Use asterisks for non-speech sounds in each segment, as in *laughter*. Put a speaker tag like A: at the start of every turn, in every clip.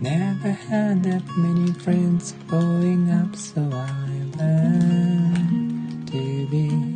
A: Never had that many friends growing up, so I learned to be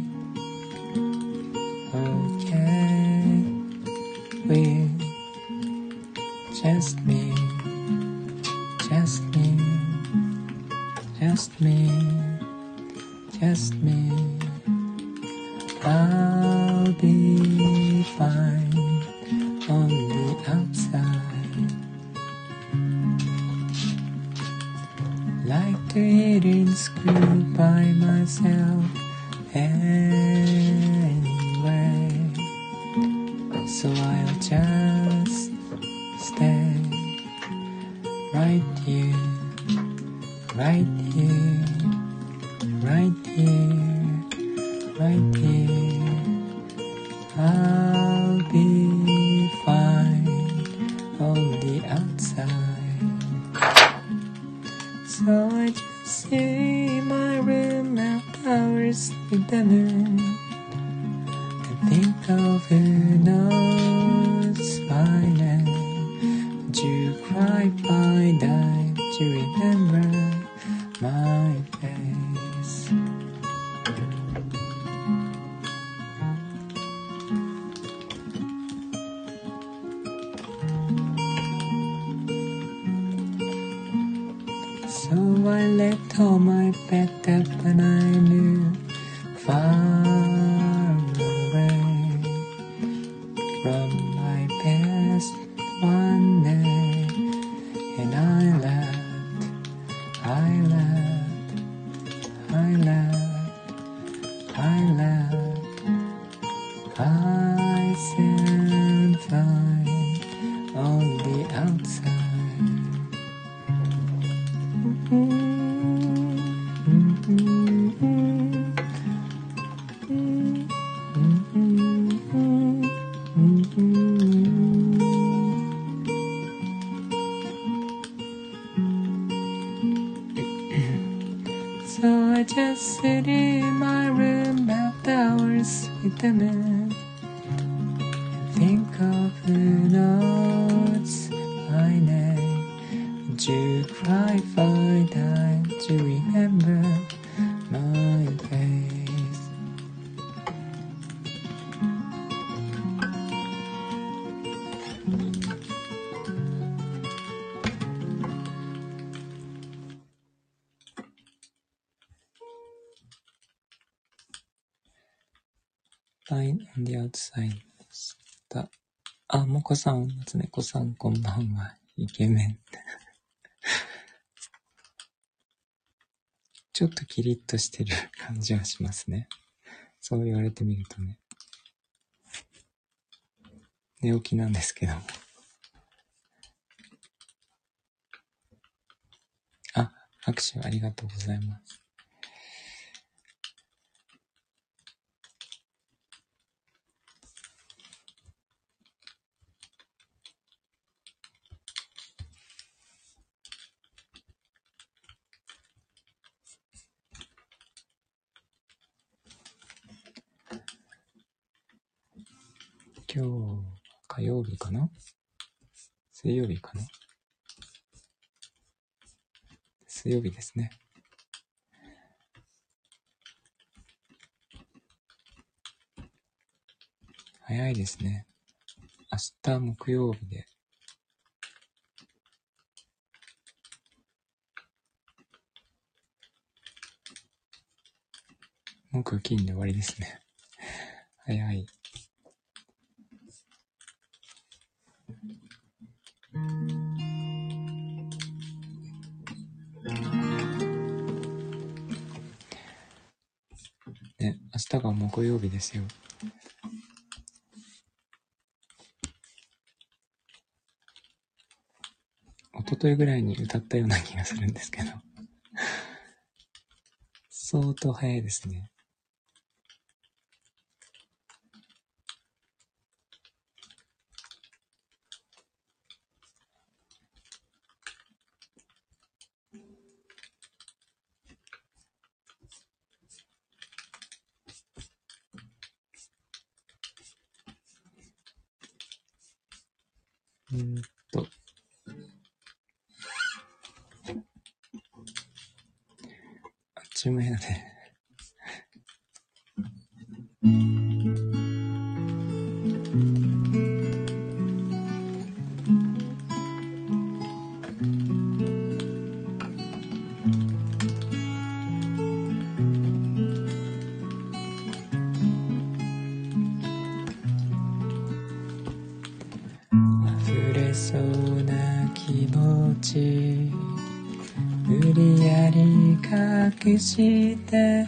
A: Would you cry if I died to remember my face? ファイン on the outside。あ、もこさん、松猫さん、こんばんは。イケメン。ちょっとキリッとしてる感じはしますね。そう言われてみるとね。寝起きなんですけど。あ、拍手ありがとうございます。今日、火曜日かな水曜日かな水曜日ですね。早いですね。明日木曜日で。木金で終わりですね。早い。が木曜日ですよ。一昨日ぐらいに歌ったような気がするんですけど。相当早いですね。して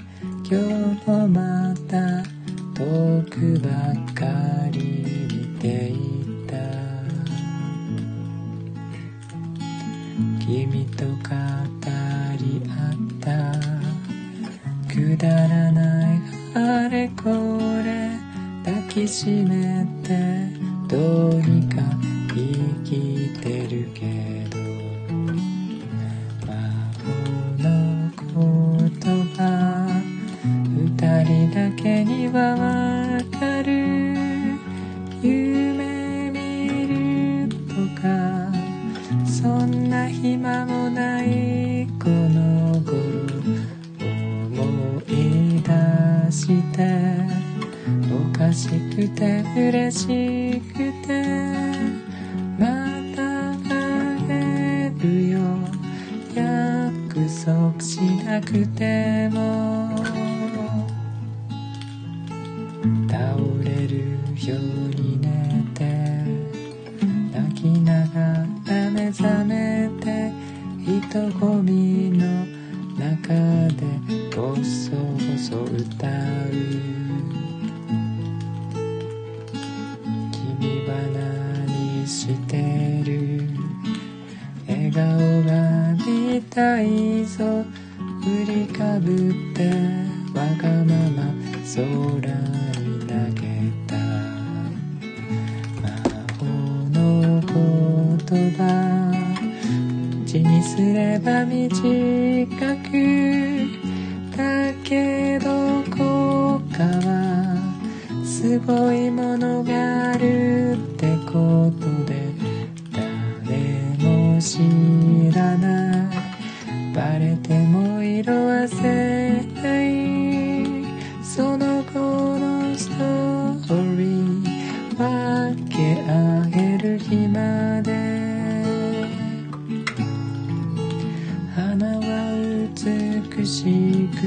A: しく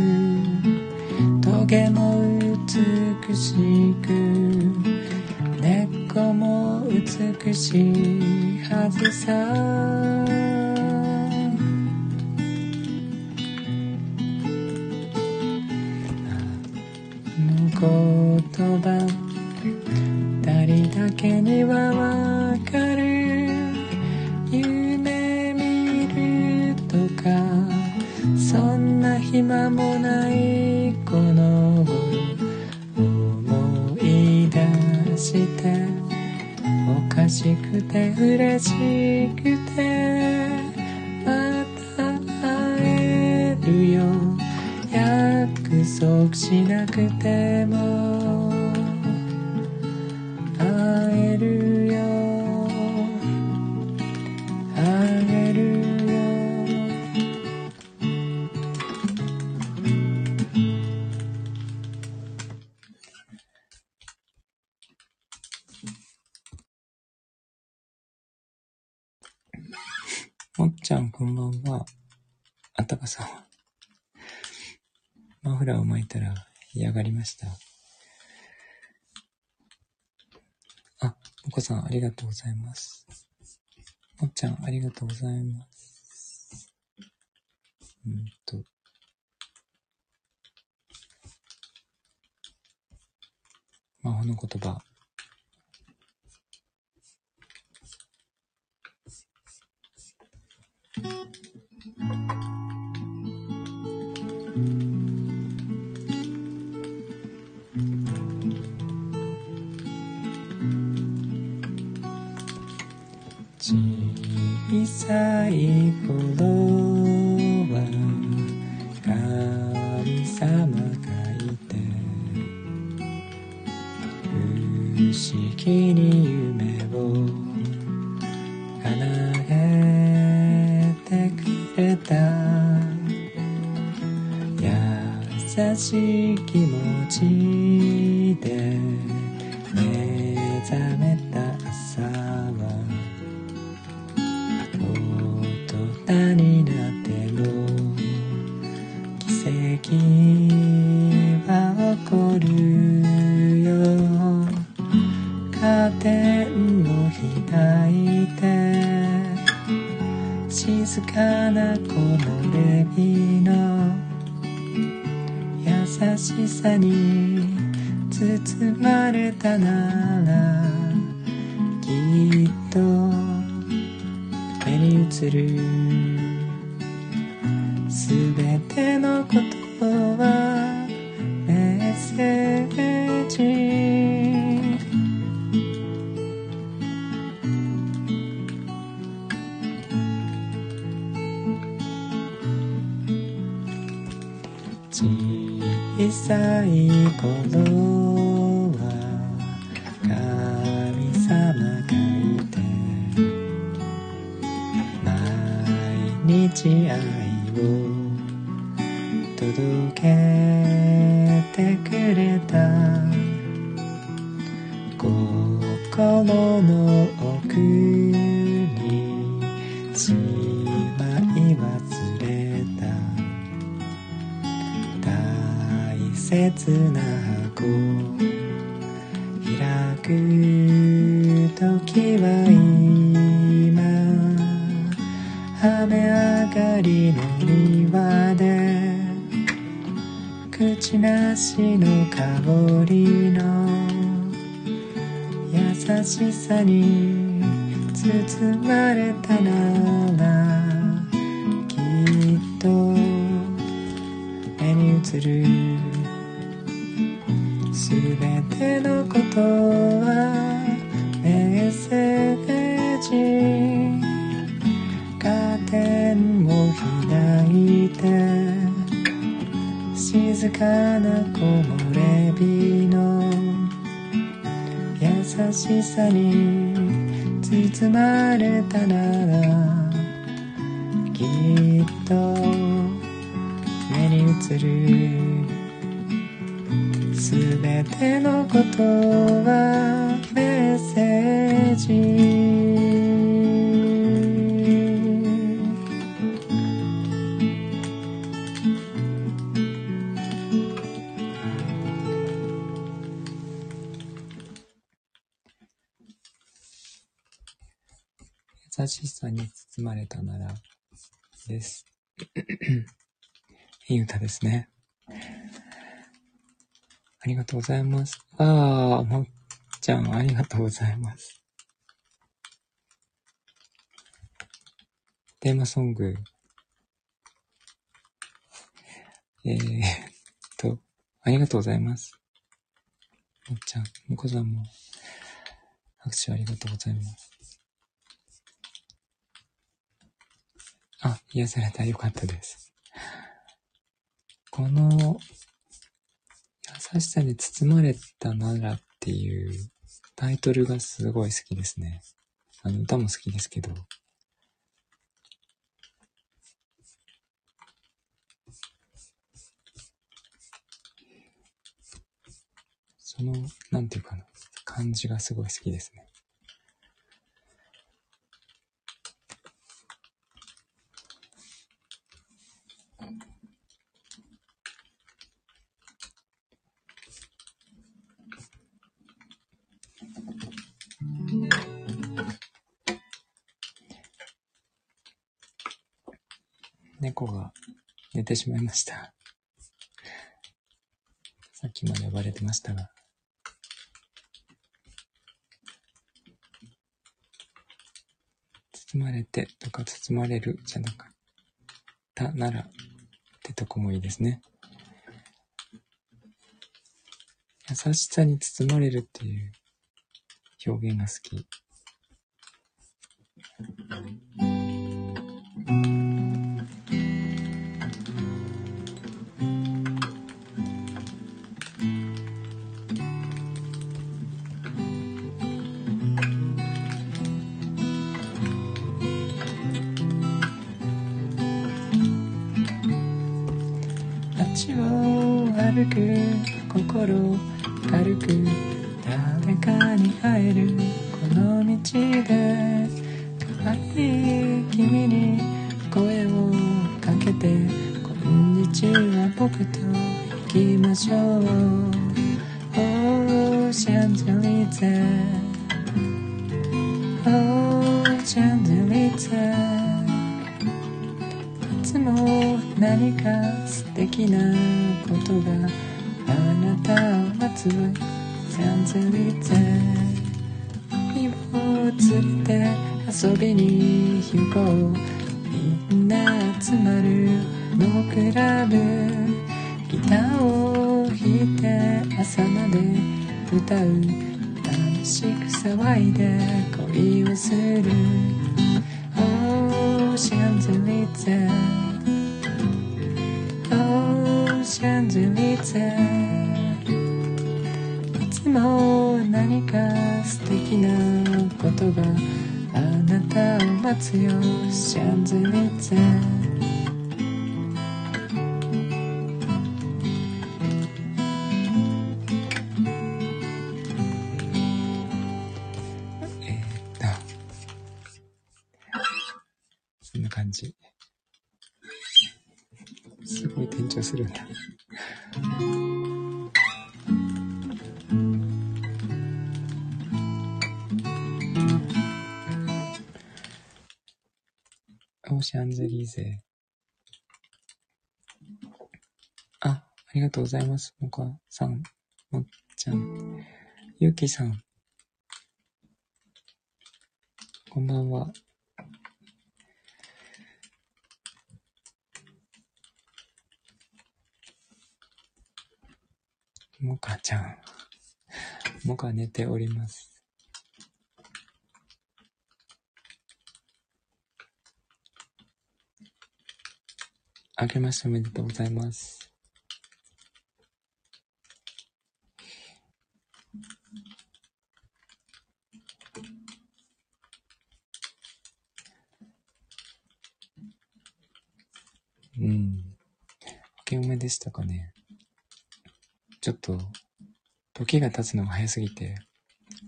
A: トゲも美しく根っこも美しいはずさ。ました。あ、お子さんありがとうございます。もっちゃんありがとうございます。うんと。魔法の言葉。うん小さい頃は神様がいて不思議に夢を叶えてくれた。優しい気持ちさに包まれたならです。*clears throat* いい歌ですね。ありがとうございます。ああ、まっちゃん、ありがとうございます。テーマソング。えー、っと、ありがとうございます。もっちゃん、もこさんも、拍手ありがとうございます。あ、癒された。よかったです。この、優しさに包まれたならっていうタイトルがすごい好きですね。あの歌も好きですけど。その、なんていうかな、感じがすごい好きですね。しまいました。さっきまで呼ばれてましたが。包まれてとか包まれるじゃなかったならってとこもいいですね。優しさに包まれるっていう表現が好き。を待つシャンゼリゼ君を連れて遊びに行こう。みんな集まるのクラブ。ギターを弾いて朝まで歌う。楽しく騒いで恋をする Oh シャンゼリゼ Oh シャンゼリゼも何か素敵なことがあなたを待つよ。シャンゼリゼ。シャンゼリーゼ。あ、ありがとうございます。もかさん、もっちゃん、ゆうきさん。こんばんは。もかちゃん。もか寝ております。あけましておめでとうございます。うん。明けおめでしたかね。ちょっと、時が経つのが早すぎて、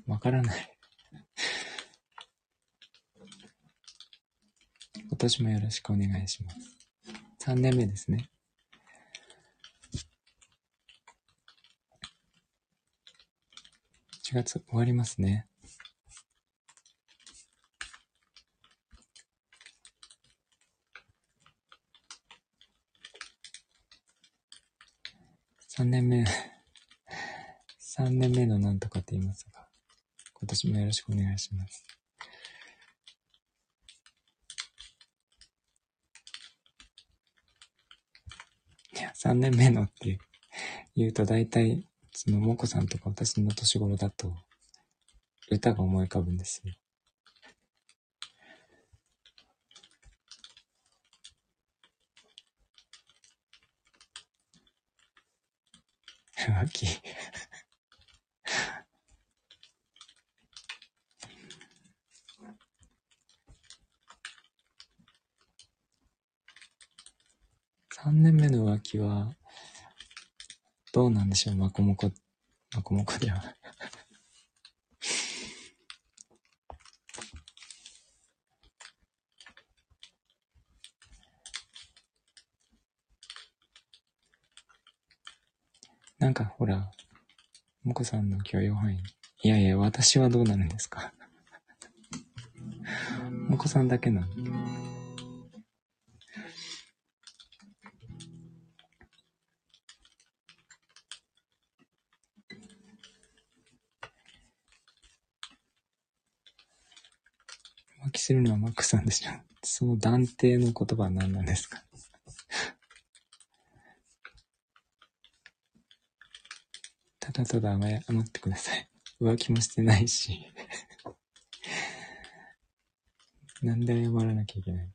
A: わからない。*laughs* 今年もよろしくお願いします。3年目ですね。1月終わりますね。3年目、3年目のなんとかって言いますが、今年もよろしくお願いします。3年目のって言うと大体、その、もこさんとか私の年頃だと、歌が思い浮かぶんですよ。浮気。3年目の浮気は、どうなんでしょう、まこもこ、まこもこでは。なんかほら、もこさんの許容範囲。いやいや、私はどうなるんですか？もこさんだけなの。してるのはマックさんでしょ。その断定の言葉は何なんですか？ただただ謝ってください。浮気もしてないし。なんで謝らなきゃいけない？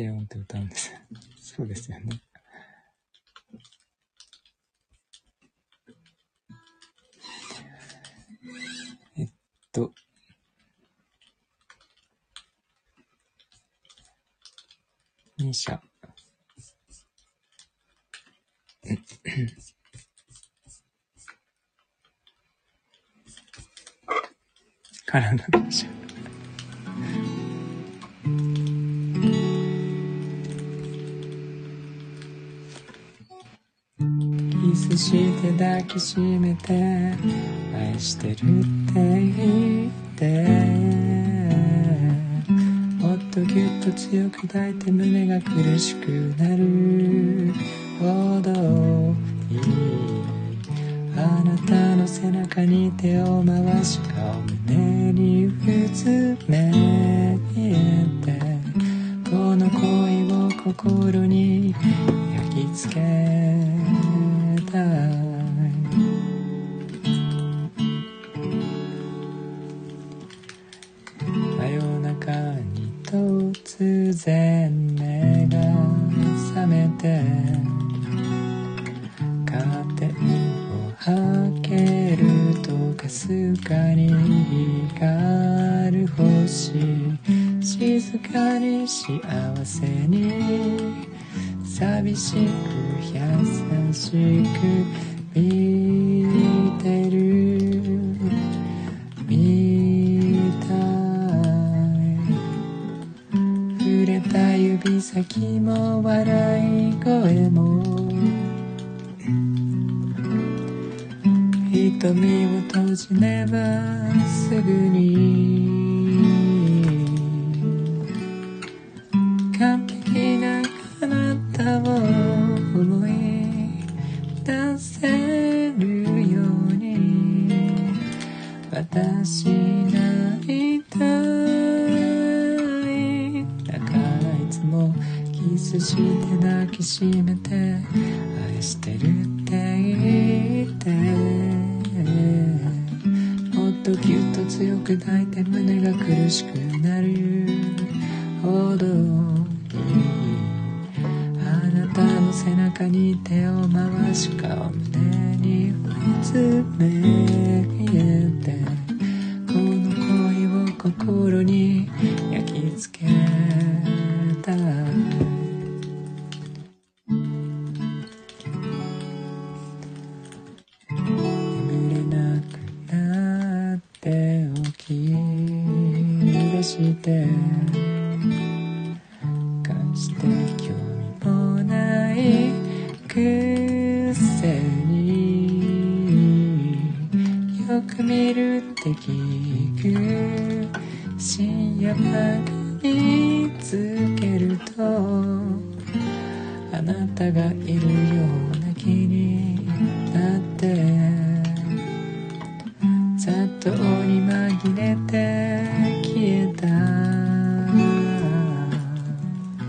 A: 低音って歌うんです。そうですよね。えっと。ミシャ。体でしょ。*coughs* キスして抱きしめて愛してるって言って。もっとぎゅっと強く抱いて胸が苦しくなる。ほどいい。あなたの背中に手を回し顔胸にうつめて。この恋を心に焼き付け。真夜中に突然目が覚めてカーテンを開けるとかすかに光る星静かに幸せに寂しく優しく見てる。みたい。触れた指先も笑い声も。瞳を閉じればすぐにキスし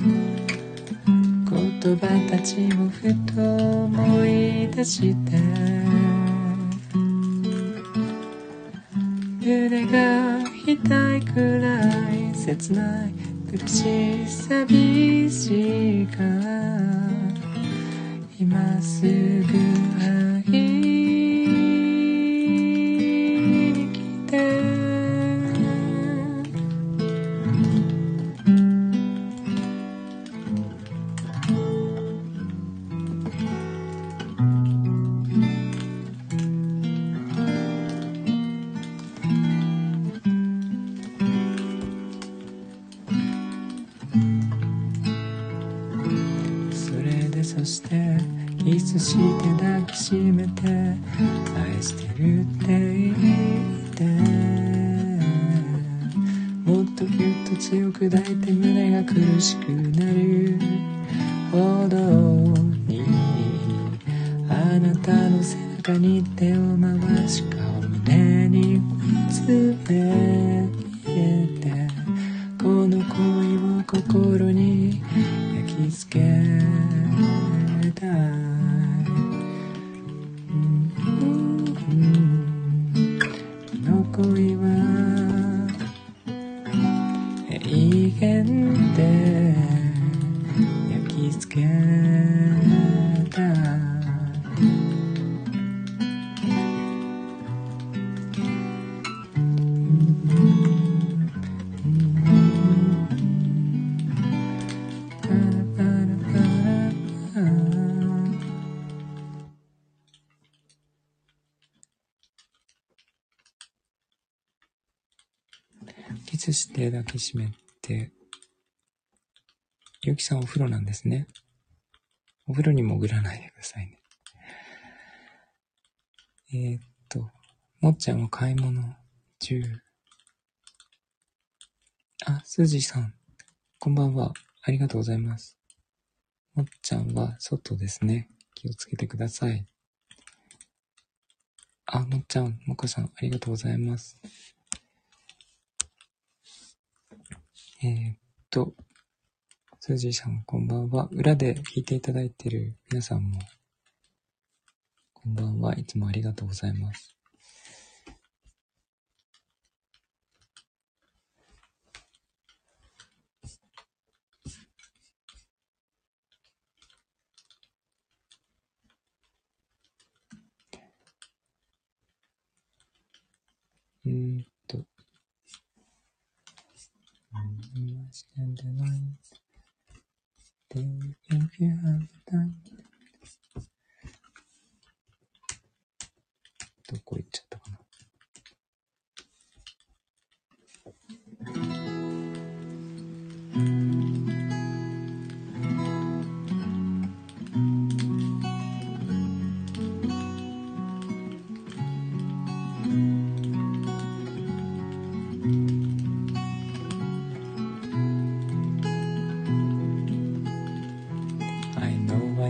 A: 言葉たちをふと思い出して。胸が痛いくらい切ない苦しい寂しいか。ら今すぐだけ閉めて、ゆきさんお風呂なんですね。お風呂に潜らないでくださいね。えー、っと、もっちゃんは買い物中。あ、すじさん。こんばんは。ありがとうございます。もっちゃんは外ですね。気をつけてください。あ、もっちゃん、もこさん、ありがとうございます。えー、っと、すじさん、こんばんは。裏で聞いていただいている皆さんも、こんばんは。いつもありがとうございます。うん と。Understand the line. If you have time. どこ行っち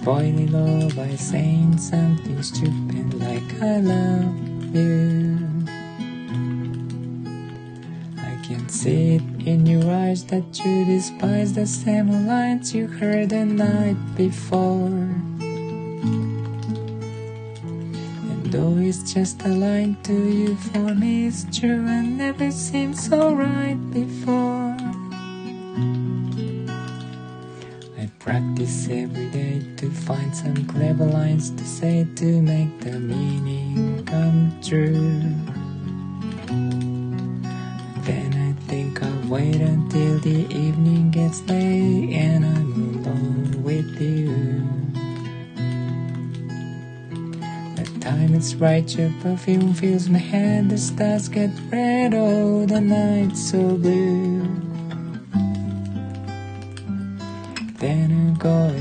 A: Spoil it all by saying something stupid like I love you. I can see it in your eyes that you despise the same lines you heard the night before. And though it's just a line to you, for me it's true and never seemed so right before. Practice every day to find some clever lines to say to make the meaning come true. Then I think I'll wait until the evening gets late and I'm alone with you. The time is right, your perfume fills my head, the stars get red, oh, the night's so blue.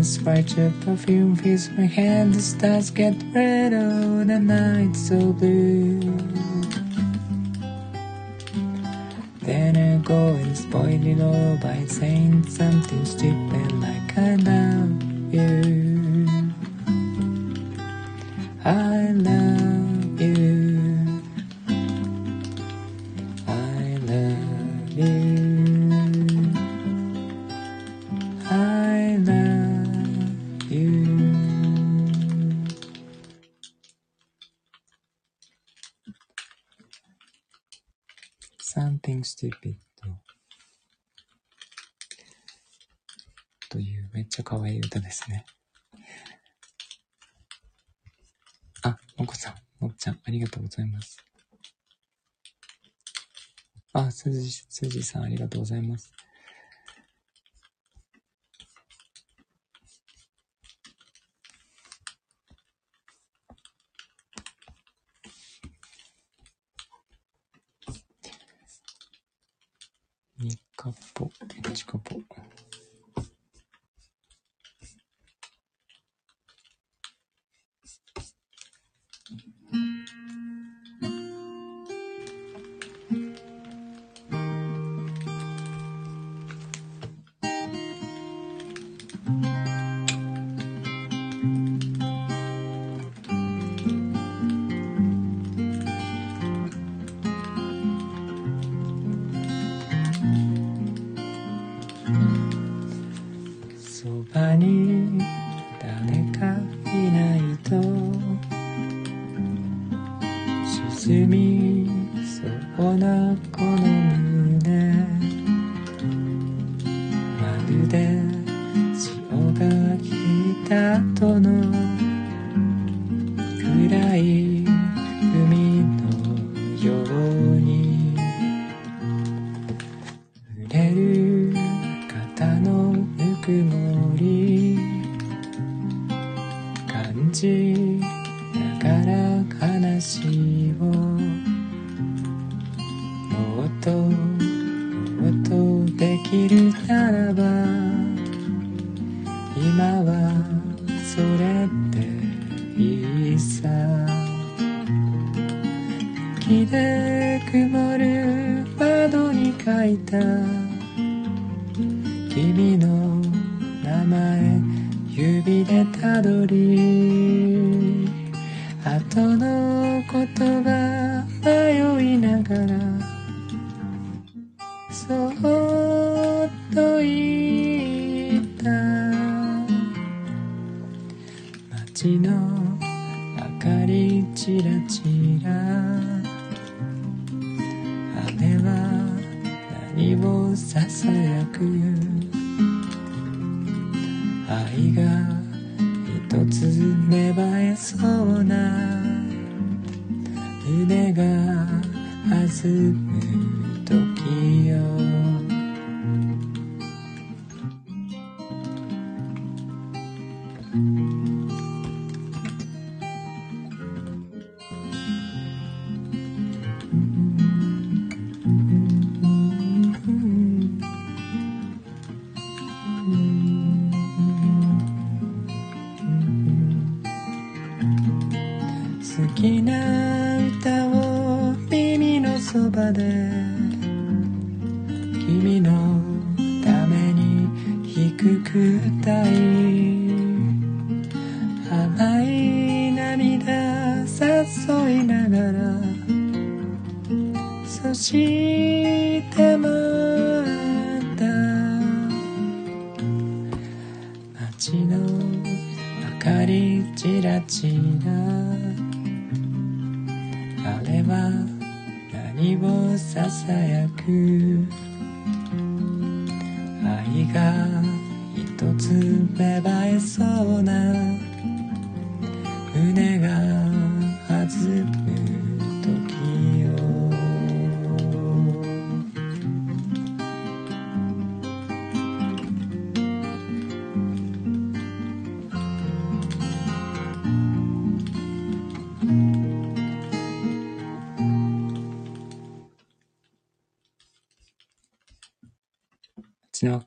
A: Bright your perfume fills my hand The stars get red, oh, the night so blue. Then I go and spoil it all by saying something stupid like I love you ざいます。あ、すじ、すじさん、ありがとうございます。きるならば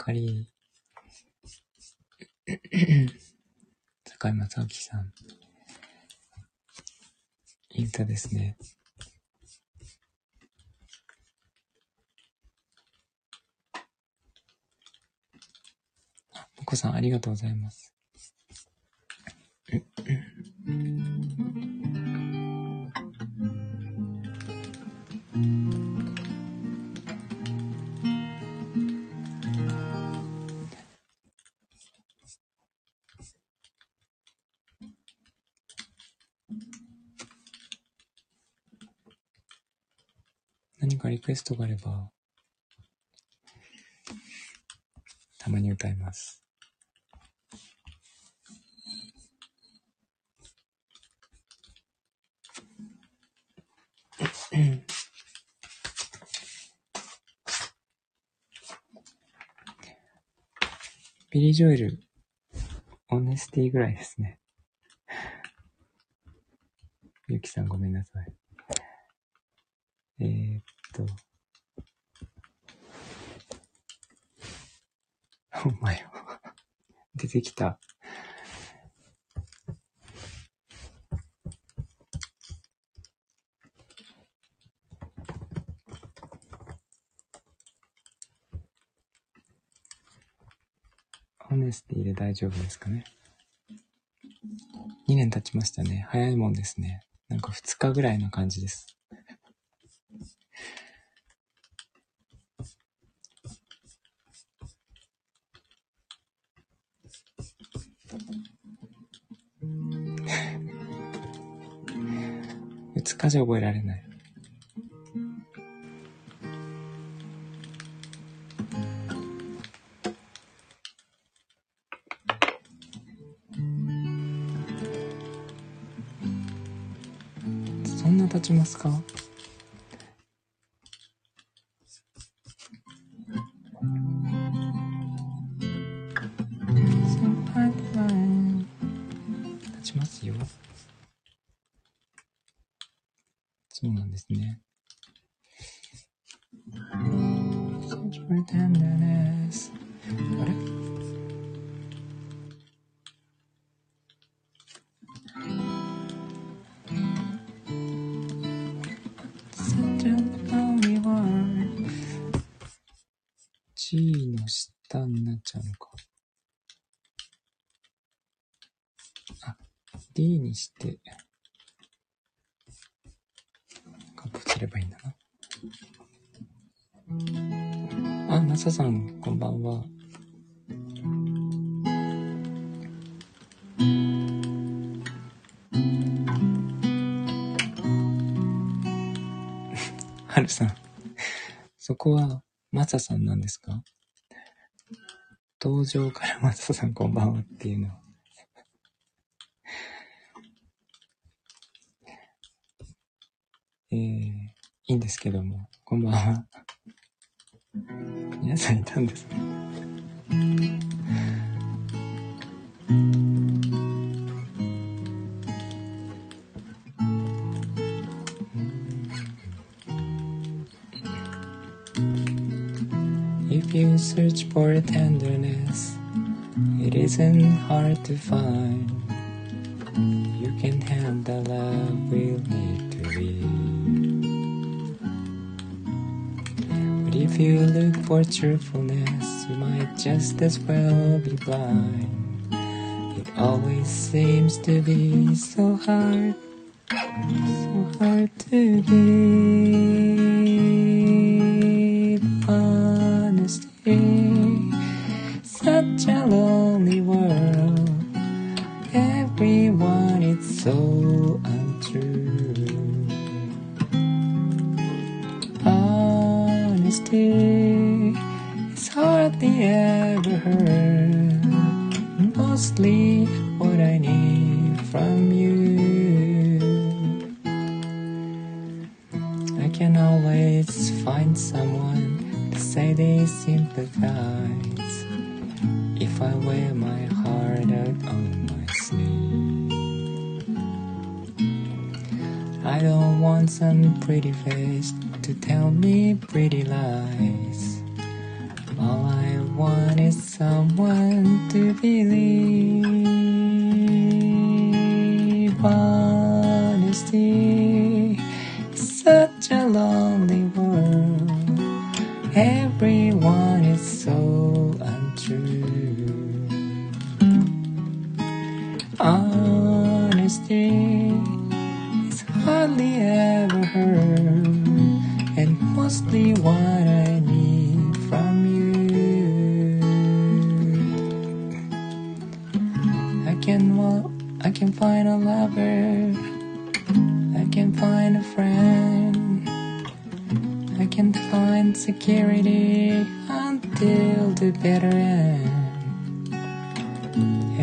A: かり坂井正明さん。いい歌ですね。あもこさんありがとうございます。クエストがあればたまに歌いますビリー・ジョエル、オネスティぐらいですね。ゆきさんごめんなさい。と。ほんまよ。*laughs* 出てきた。ホネスティで大丈夫ですかね？2年経ちましたね。早いもんですね。なんか2日ぐらいな感じです。覚えられない。そんな立ちますか？の下になっちゃうのか。あ、D にして、カップすればいいんだな。あ、マサさん、こんばんは。はるさん、そこはマサさんなんですか？登場からマサさんこんばんはっていうのは。えー、いいんですけども、こんばんは。皆さんいたんですね。You search for tenderness, it isn't hard to find. You can have the love we'll need to be. But if you look for truthfulness, you might just as well be blind. It always seems to be so hard, so hard to be. Honesty is hardly ever heard, and mostly what I need from you. I can walk, I can find a lover, I can find a friend I can find security until the bitter end.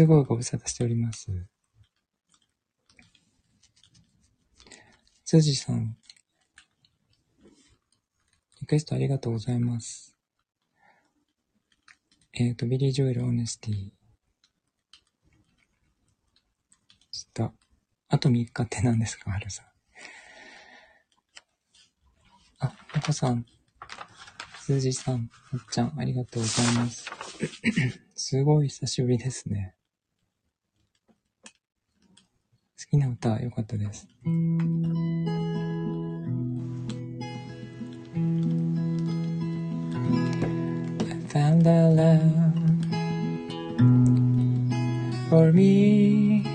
A: すごいご無沙汰しております。つじさん。リクエストありがとうございます。えっ、ー、と、ビリー・ジョエル・ Honesty。した。あと3日って何ですか、はるさん。あ、まこさん。すじさん、まっちゃん、ありがとうございます。すごい久しぶりですね。きな歌、よかったです。found a love for me.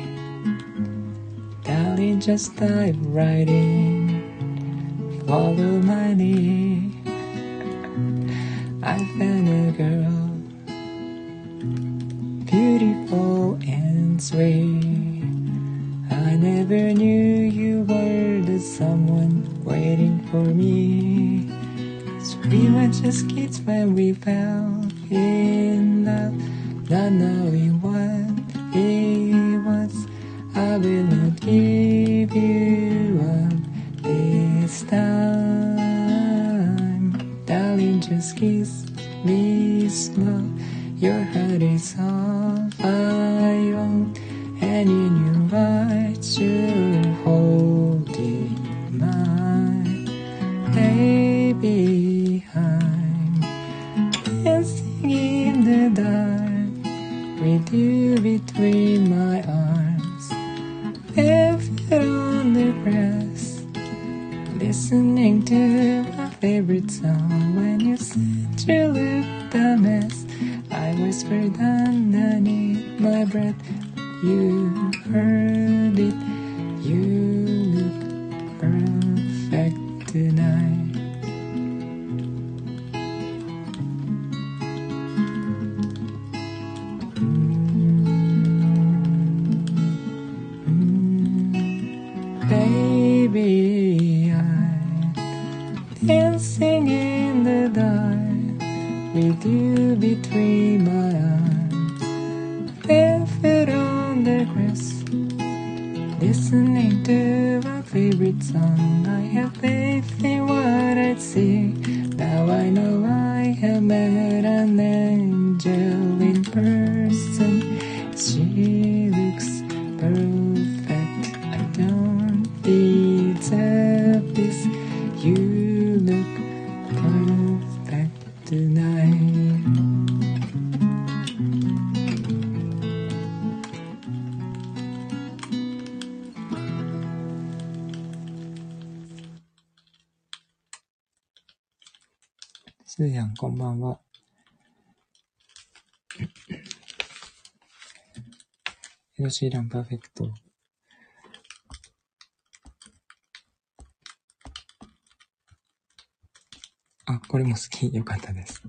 A: Darling, just dive right in, follow my lead. I found a girl, beautiful and sweet. When we fell. エド・シーラン・パーフェクト。あ、これも好き。よかったです。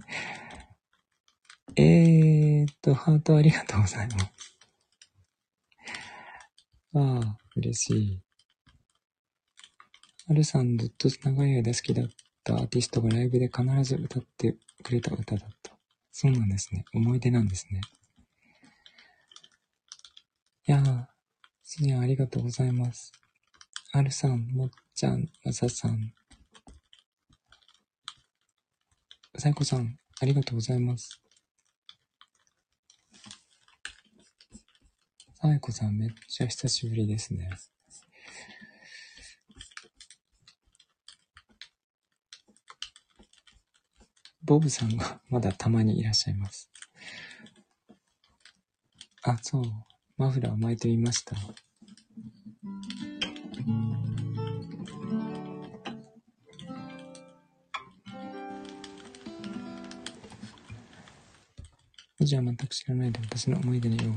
A: えーっと、ハートありがとうございます。ああ、嬉しい。はるさんずっと長い間好きだったアーティストがライブで必ず歌ってくれた歌だった。そうなんですね。思い出なんですね。やー、すにゃありがとうございます。はるさん、もっちゃん、まささん。さいこさん、ありがとうございます。さいこさん、めっちゃ久しぶりですね。ボブさんがまだたまにいらっしゃいます。あ、そう。マフラーを巻いてみました。じゃあ全く知らないで私の思い出のよう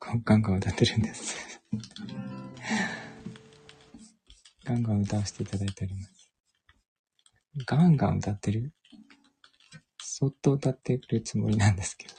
A: ガンガン歌ってるんです *laughs* ガンガン歌わせていただいております。ガンガン歌ってる？そっと歌ってくるつもりなんですけど。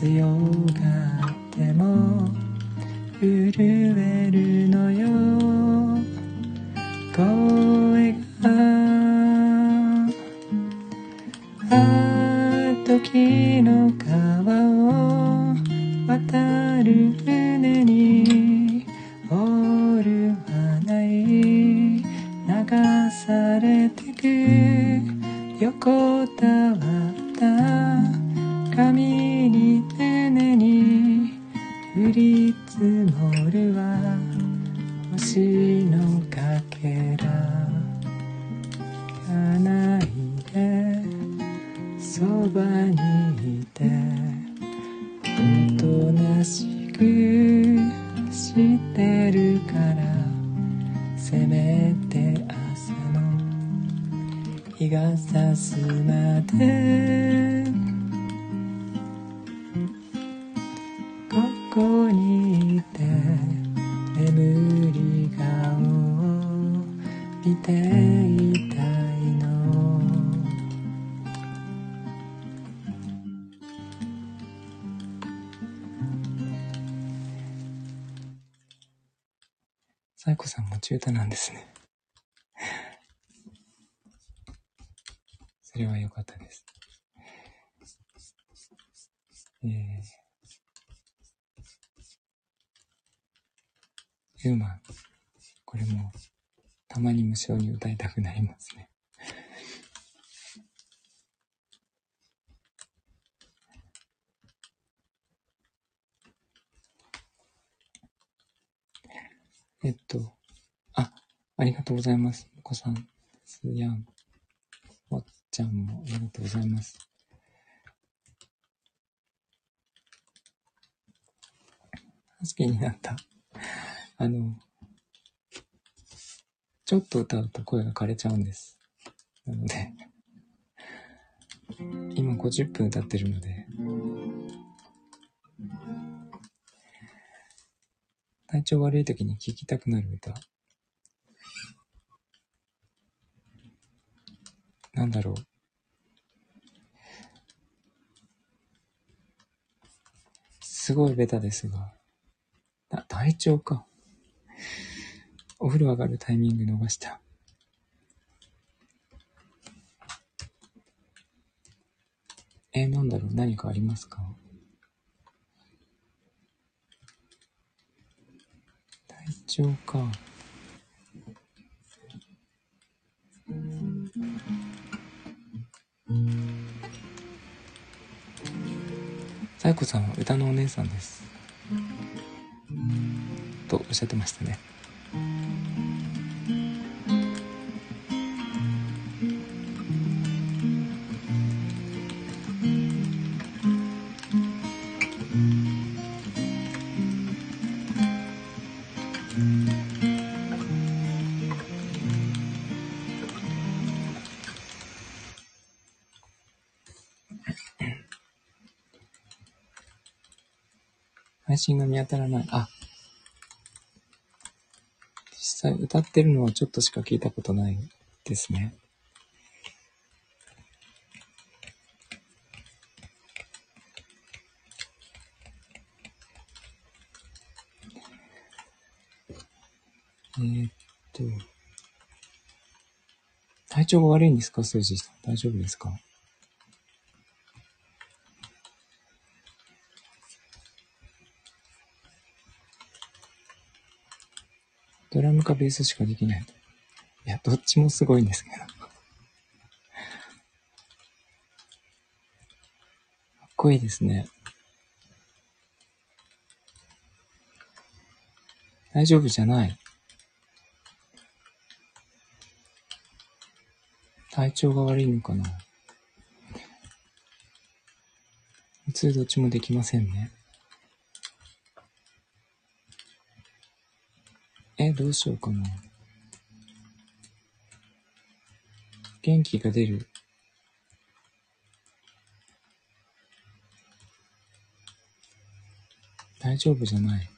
A: 強がっても震えたまに歌いたくなりますね。えっと、あ、ありがとうございます。お子さん、すやん、わっちゃんもありがとうございます。好きになった。あの、ちょっと歌うと声が枯れちゃうんです。なので、今50分歌ってるので、体調悪い時に聴きたくなる歌。なんだろう。すごいベタですが、体調か。お風呂上がるタイミング逃した。えー、なんだろう何かありますか？体調か。サイコさんは歌のお姉さんです。とおっしゃってましたね。信が見当たらない。あ。実際歌ってるのはちょっとしか聞いたことないですね。えーっと。体調が悪いんですかスージーさん？大丈夫ですか？かベースしかできない。いや、どっちもすごいんですけど。かっこいいですね。大丈夫じゃない。体調が悪いのかな。普通どっちもできませんね。どうしようかな。元気が出る。大丈夫じゃない。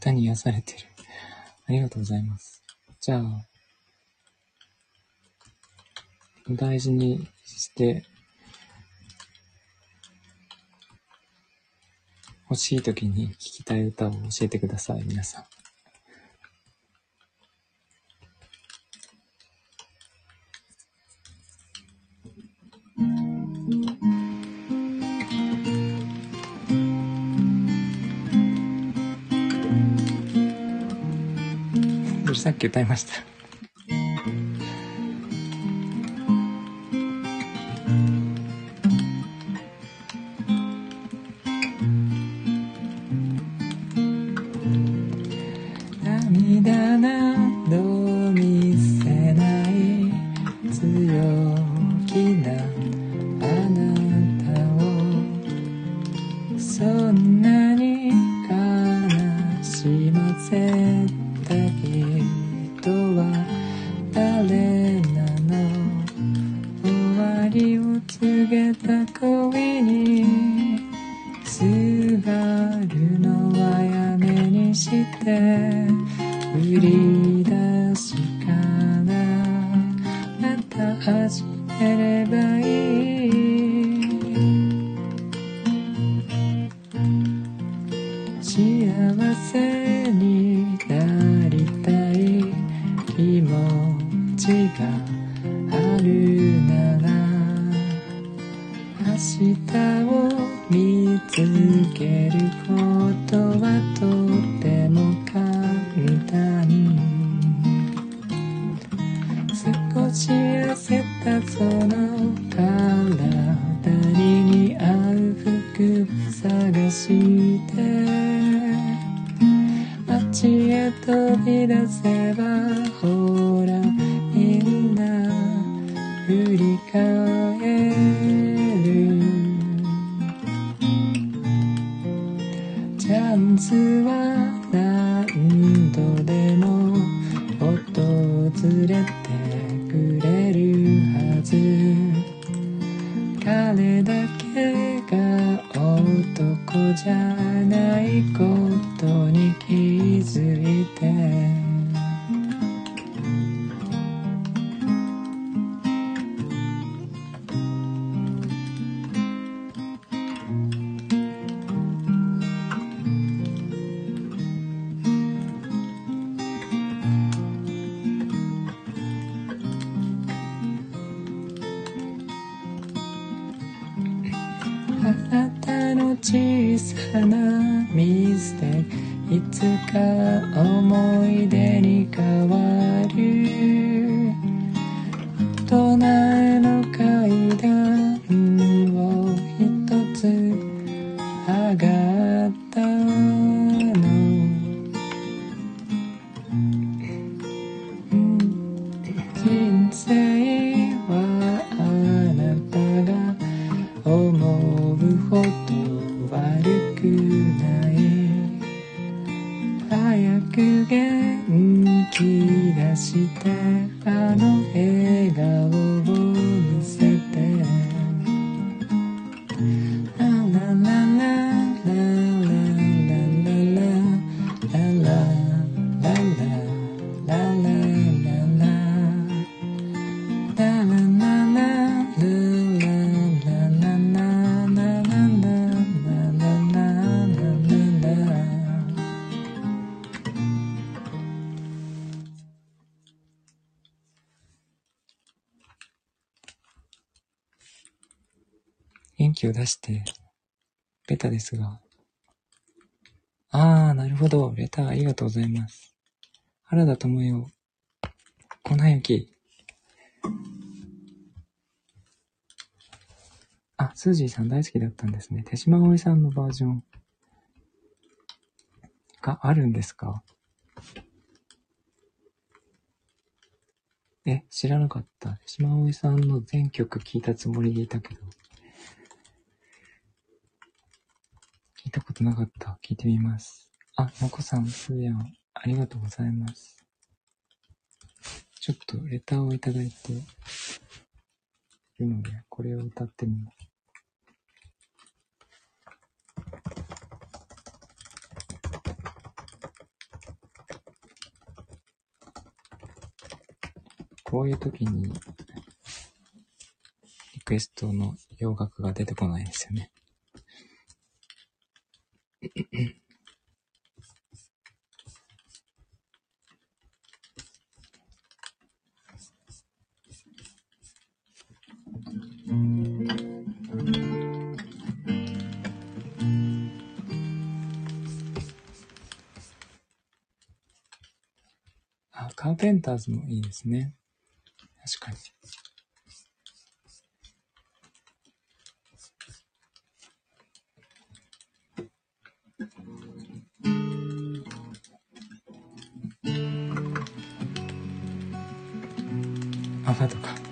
A: 歌に癒されてる。ありがとうございます。じゃあ、大事にして、欲しい時に聴きたい歌を教えてください、皆さん。さっき歌いました。出して、ベタですが。あー、なるほど。レタありがとうございます。原田智代、粉雪。あ、スージーさん大好きだったんですね。手島葵さんのバージョンがあるんですか？え、知らなかった。手島葵さんの全曲聴いたつもりでいたけど。聞いたことなかった。聞いてみます。あ、もこさん、すーやん、ありがとうございます。ちょっとレターをいただいているので、これを歌ってみます。こういう時に、リクエストの洋楽が出てこないですよね。あ、カーペンターズもいいですね。確かに。アファとか。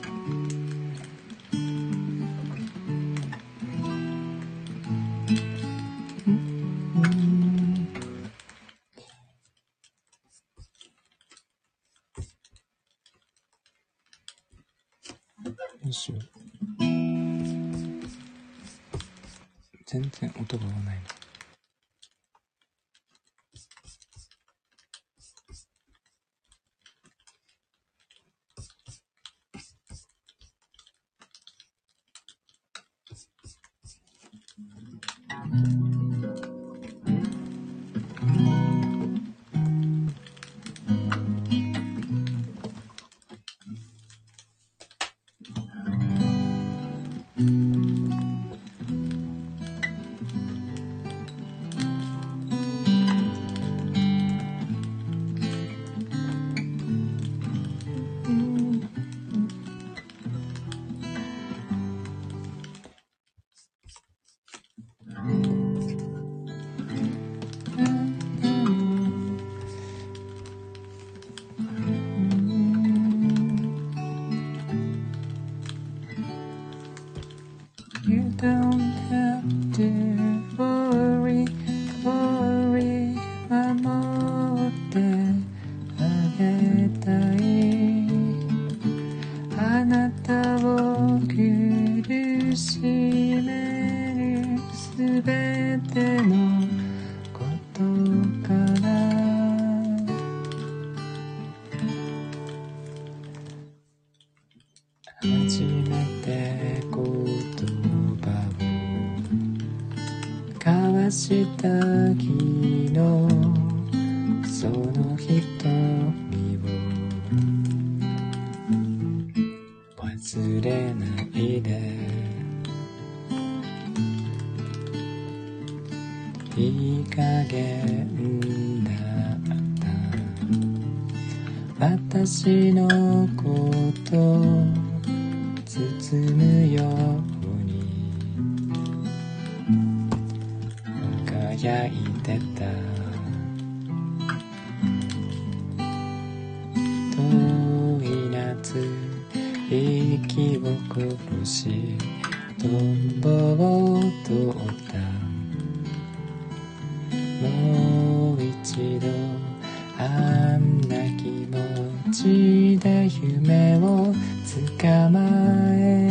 A: つ息を殺しトンボを通った。もう一度あんな気持ちで夢を捕まえ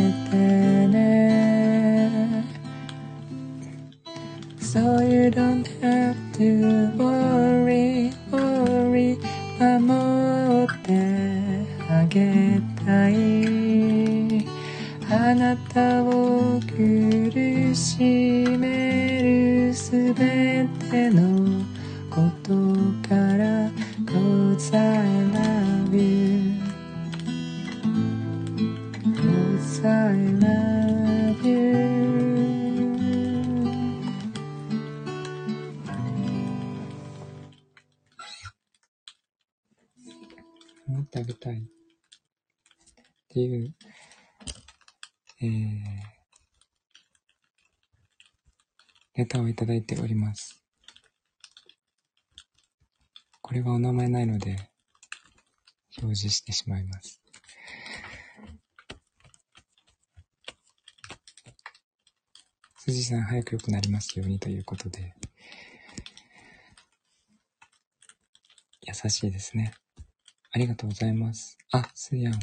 A: ただいております。これはお名前ないので、表示してしまいます。辻さん早く良くなりますようにということで、優しいですね。ありがとうございます。あ、すやん。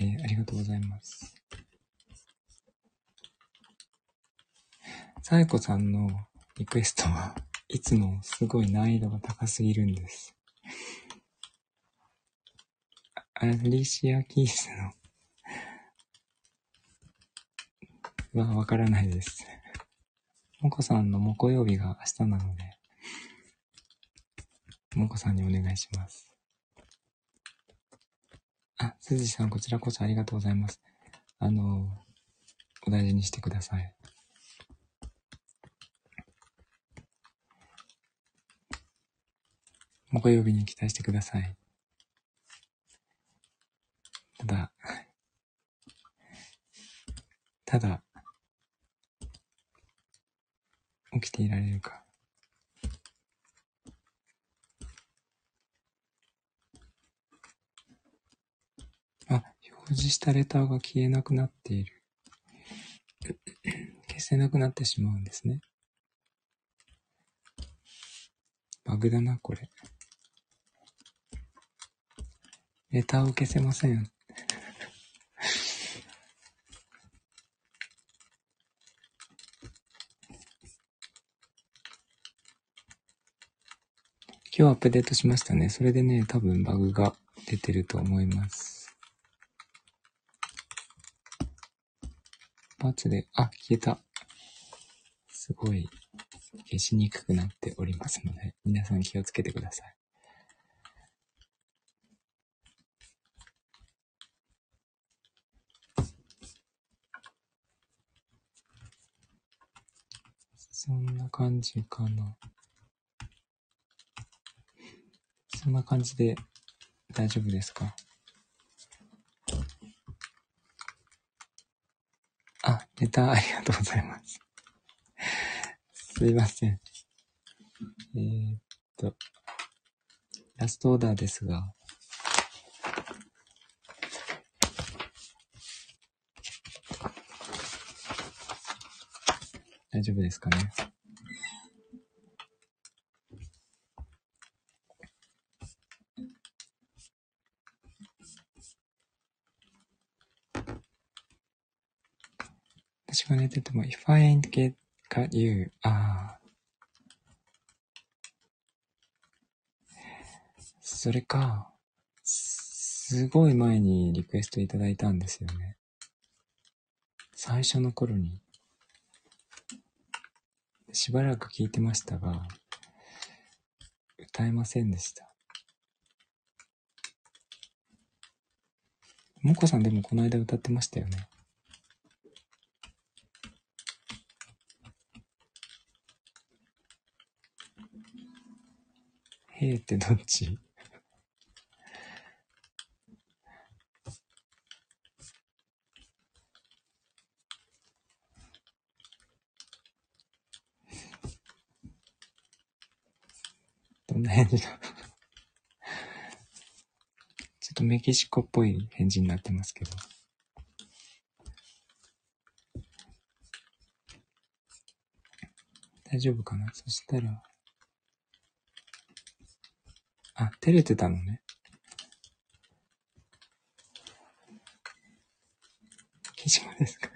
A: えー、ありがとうございます。さえこさんのリクエストはいつもすごい難易度が高すぎるんです。アリシア・キースのはわからないです。もこさんの木曜日が明日なので、もこさんにお願いします。あ、すずさん、こちらこそありがとうございます。あの、お大事にしてください。木曜日に期待してください。ただ、ただ、起きていられるか。あ、表示したレターが消えなくなっている。*coughs* 消せなくなってしまうんですね。バグだな、これ。レタを消せません。今日アップデートしましたね。それでね、多分バグが出てると思います。パーツで、あ、消えた。すごい消しにくくなっておりますので、皆さん気をつけてください。そんな感じかな。そんな感じで大丈夫ですか？あ、ネタありがとうございます。すいません。えー、っと、ラストオーダーですが、大丈夫ですかね？私が寝てても、if I ain't get got you, ああ。それか、すごい前にリクエストいただいたんですよね。最初の頃に。しばらく聞いてましたが、歌えませんでした。もこさんでもこの間歌ってましたよね。へえってどっち？*laughs* どんな返事？だ *laughs* ちょっとメキシコっぽい返事になってますけど。大丈夫かな？そしたら、あ、照れてたのね。メキシコですか？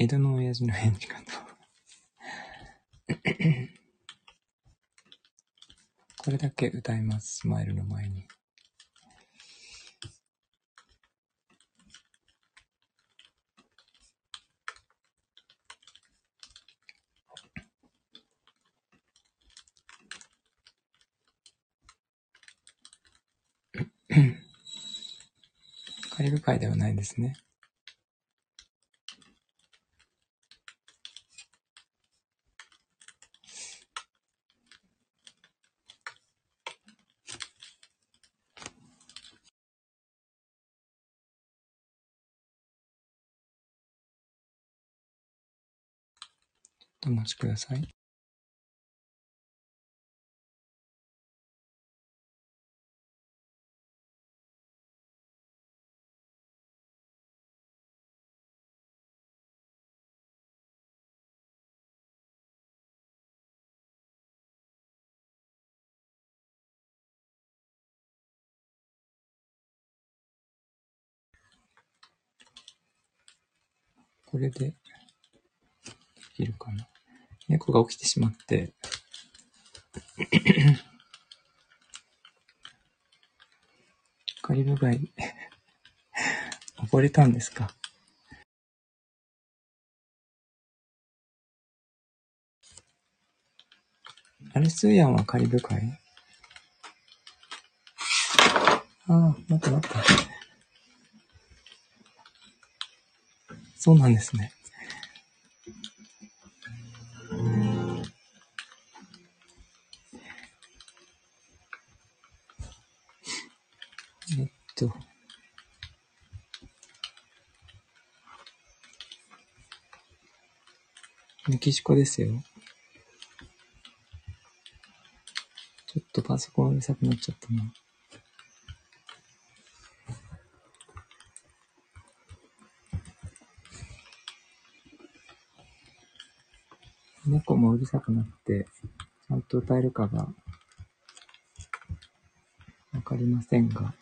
A: 江戸の親父の返事かとこれだけ歌います、スマイルの前に。カリブ海ではないですね。お待ちください。これで、できるかな。猫が起きてしまって、*coughs* カリブ海、*laughs* 溺れたんですか。あれ、スーヤンはカリブ海ああ、待って待って。そうなんですね。えっと。メキシコですよ。ちょっとパソコンうるさくなっちゃったな。猫もううるさくなって、ちゃんと歌えるかが、わかりませんが。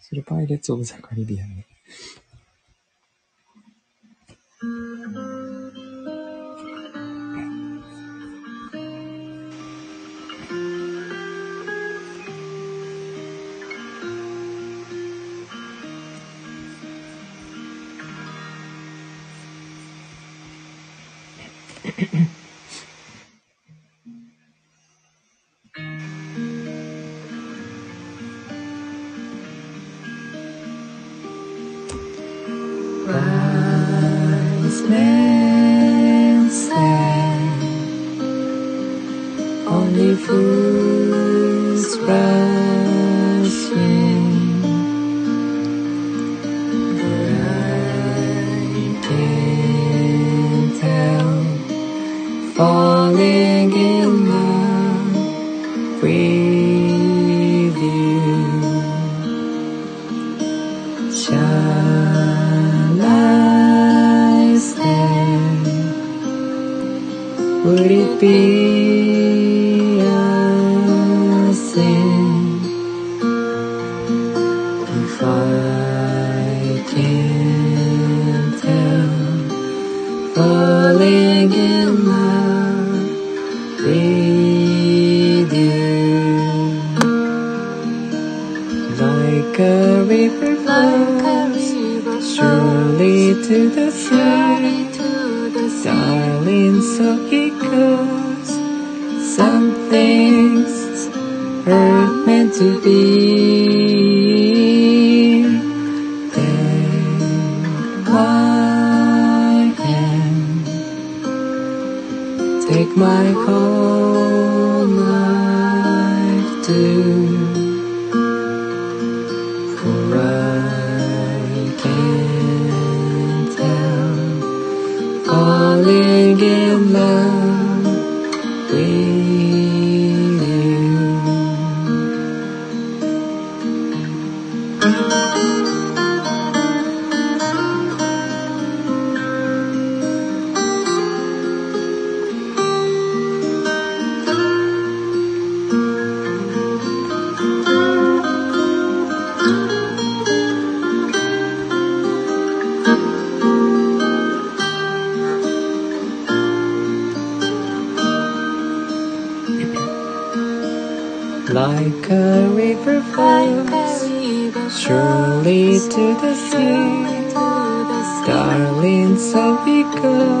A: それパイレーツ・オブ・ザ・カリビアンね。Mm-hmm. *laughs* to the sea. Darling, so it goes.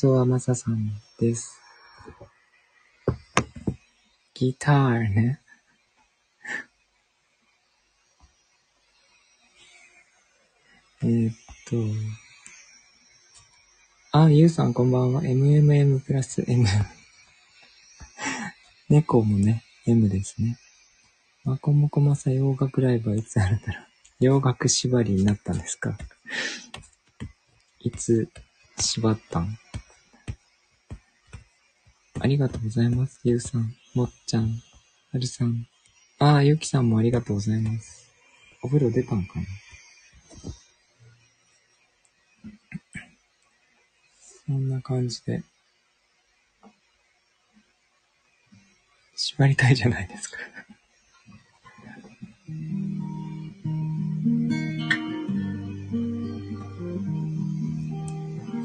A: 演奏はマサさんです。ギターね。*laughs* えっと、あ、ゆうさんこんばんは。MMM プラス M。*laughs* 猫もね、M ですね。まこもこまさ洋楽ライブはいつあるんだろう。洋楽縛りになったんですか？いつ縛ったん？ありがとうございます。ゆうさん、もっちゃん、はるさん。ああ、ゆきさんもありがとうございます。お風呂出たんかな？そんな感じで。縛りたいじゃないですか。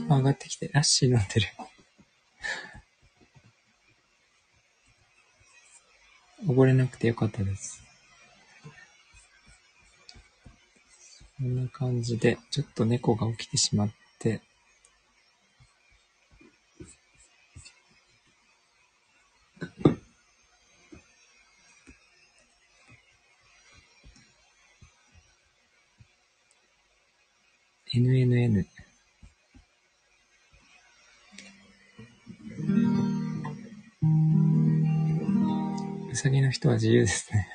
A: *laughs* 上がってきて、ラッシー飲んでる。溺れなくてよかったです。こんな感じで、ちょっと猫が起きてしまっ自由ですね。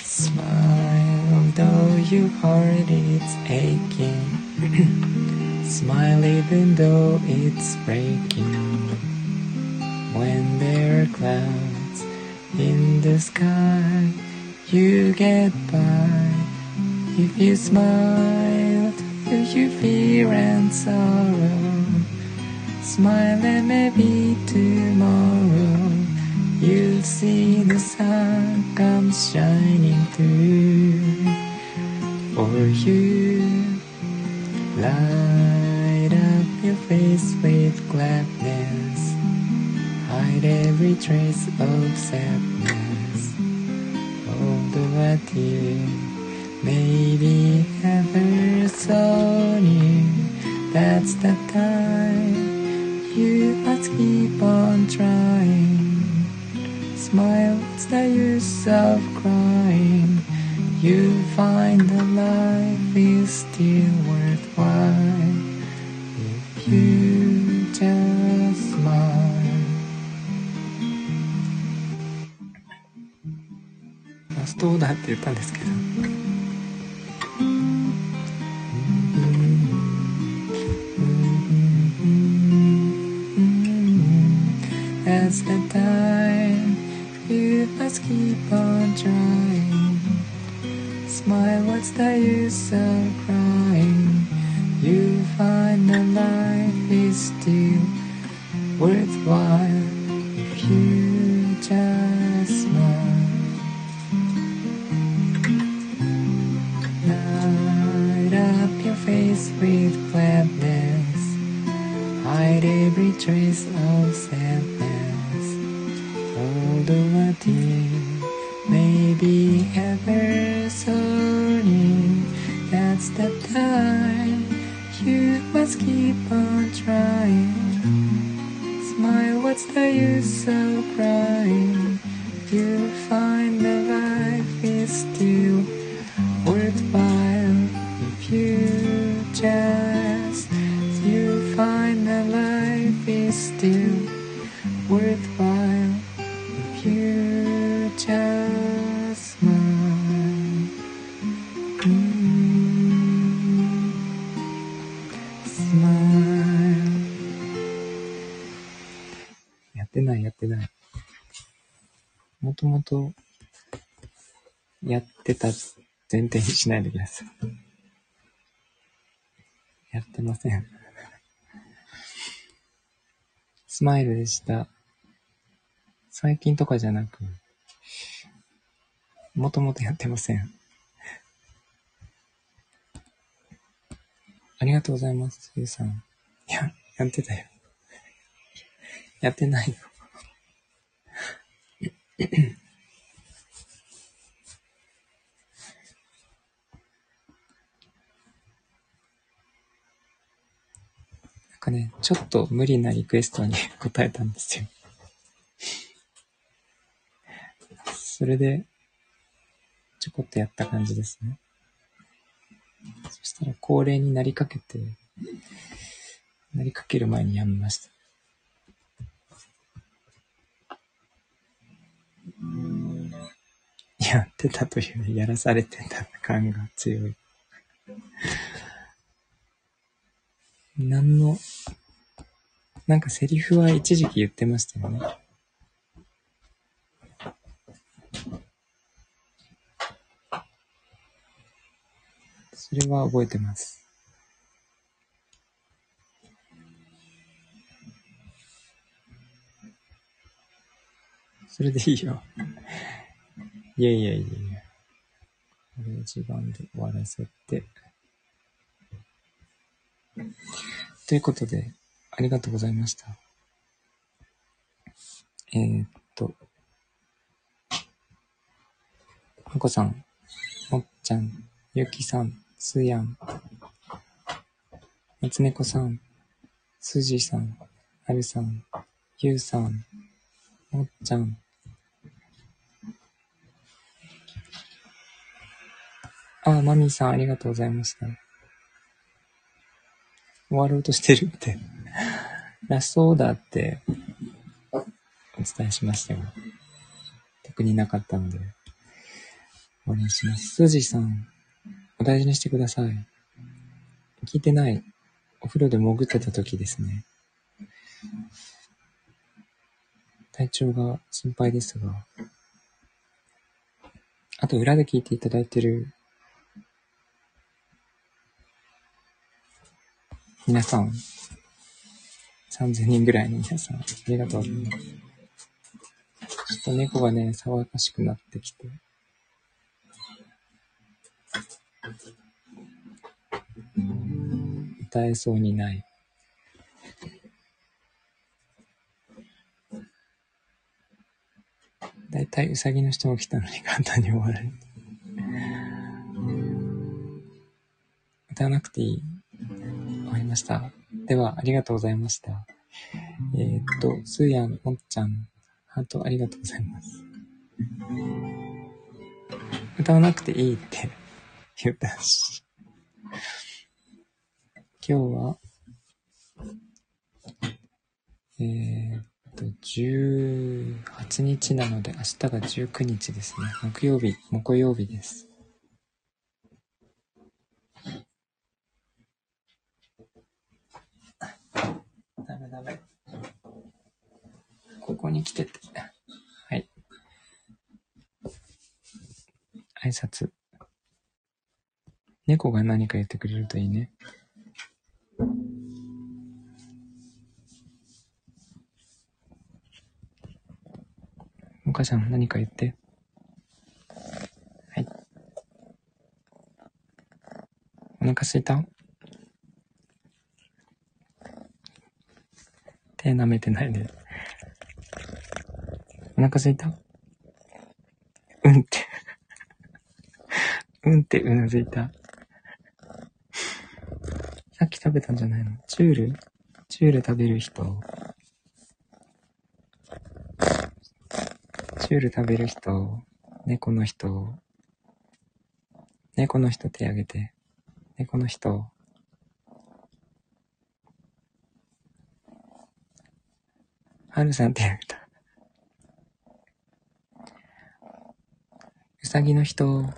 A: Smile though your heart is aching. *coughs* Smile even though it's breaking. When there are clouds in the sky, you get by. If you smile your fear and sorrow, smile and maybe tomorrow you'll see the sun come shining through for you. Light up your face with gladness, hide every trace of sadness. That's the time you must keep on trying. Smile, what's the use of crying? You'll しないでください。やってません。スマイルでした。最近とかじゃなく、もともとやってません。ありがとうございます、ゆうさん。いや、やってたよ。やってないよ。かね、ちょっと無理なリクエストに *laughs* 答えたんですよ。それで、ちょこっとやった感じですね。そしたら恒例になりかけて、なりかける前にやめました。やってたというやらされてた感が強い。なんの、なんかセリフは一時期言ってましたよね。それは覚えてます。それでいいよ。いやいやいやいや。これを一番で終わらせて。ということで、ありがとうございました。えー、っと、まこさん、もっちゃん、ゆきさん、すやん、まつねこさん、すじさん、はるさん、ゆうさん、もっちゃん、あ、マミーさん、ありがとうございました。終わろうとしてるって。ラストオーダーってお伝えしましたよ。特になかったので、終わりにします。すじさん、お大事にしてください。聞いてない。お風呂で潜ってた時ですね。体調が心配ですが。あと、裏で聞いていただいてる皆さん、3000人ぐらいの皆さん、ありがとうございます。ちょっと猫がね、騒がしくなってきて。歌えそうにない。だいたいうさぎの人が来たのに簡単に終わる。歌わなくていい。ました。では、ありがとうございました。えー、っと、すーやん、もっちゃん、ハートありがとうございます。歌わなくていいって言ったし。今日は、えー、っと、18日なので、明日が19日ですね。木曜日、木曜日です。メダメ。ここに来てて。はい。挨拶。猫が何か言ってくれるといいね。お母さん何か言って。はい。お腹すいた？手舐めてないで。お腹すいた？うんって。うんってうなずいた。さっき食べたんじゃないの？チュール？チュール食べる人？チュール食べる人？猫の人？猫の人手あげて。猫の人？はるさん手あげた。うさぎの人。う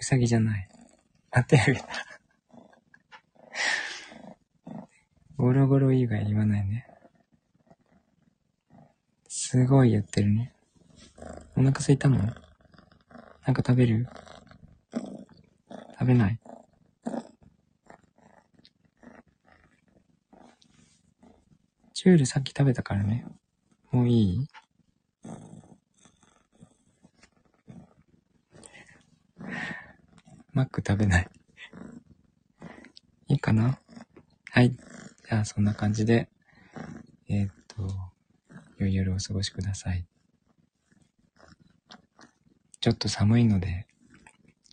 A: さぎじゃない。あ、手あげた。ゴロゴロ以外言わないね。すごい言ってるね。お腹空いたのなんか食べる？食べない？チュールさっき食べたからね。もういい？マック食べない。いいかな？はい。じゃあそんな感じで、えー、っと、良い夜をお過ごしください。ちょっと寒いので、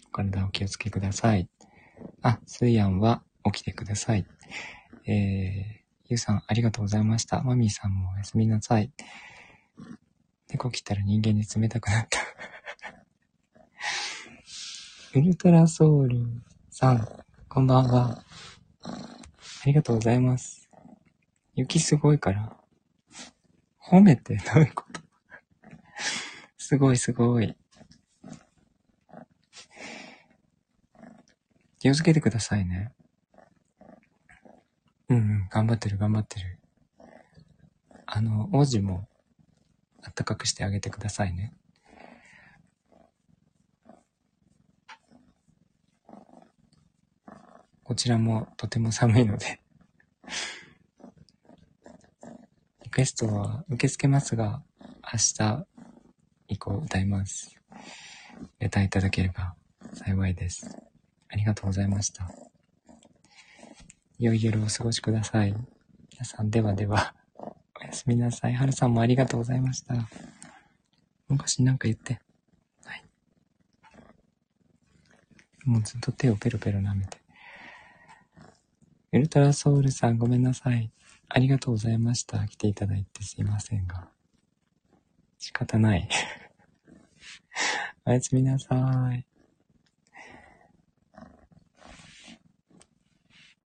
A: お体お気をつけください。あ、スイアンは起きてください。えー、ゆうさんありがとうございました。マミーさんもおやすみなさい。猫来たら人間に冷たくなった。*laughs* ウルトラソウルさん、こんばんは。ありがとうございます。雪すごいから。褒めてどういうこと？*laughs* すごいすごい。気をつけてくださいね。頑張ってる頑張ってる。あの、王子も、あったかくしてあげてくださいね。こちらもとても寒いので。*laughs* リクエストは受け付けますが、明日以降歌います。レターいただければ幸いです。ありがとうございました。良い夜をお過ごしください。皆さんではでは、おやすみなさい。はるさんもありがとうございました。昔なんか言って。はい。もうずっと手をペロペロ舐めて。ウルトラソウルさんごめんなさい。ありがとうございました。来ていただいてすいませんが。仕方ない。*laughs* おやすみなさい。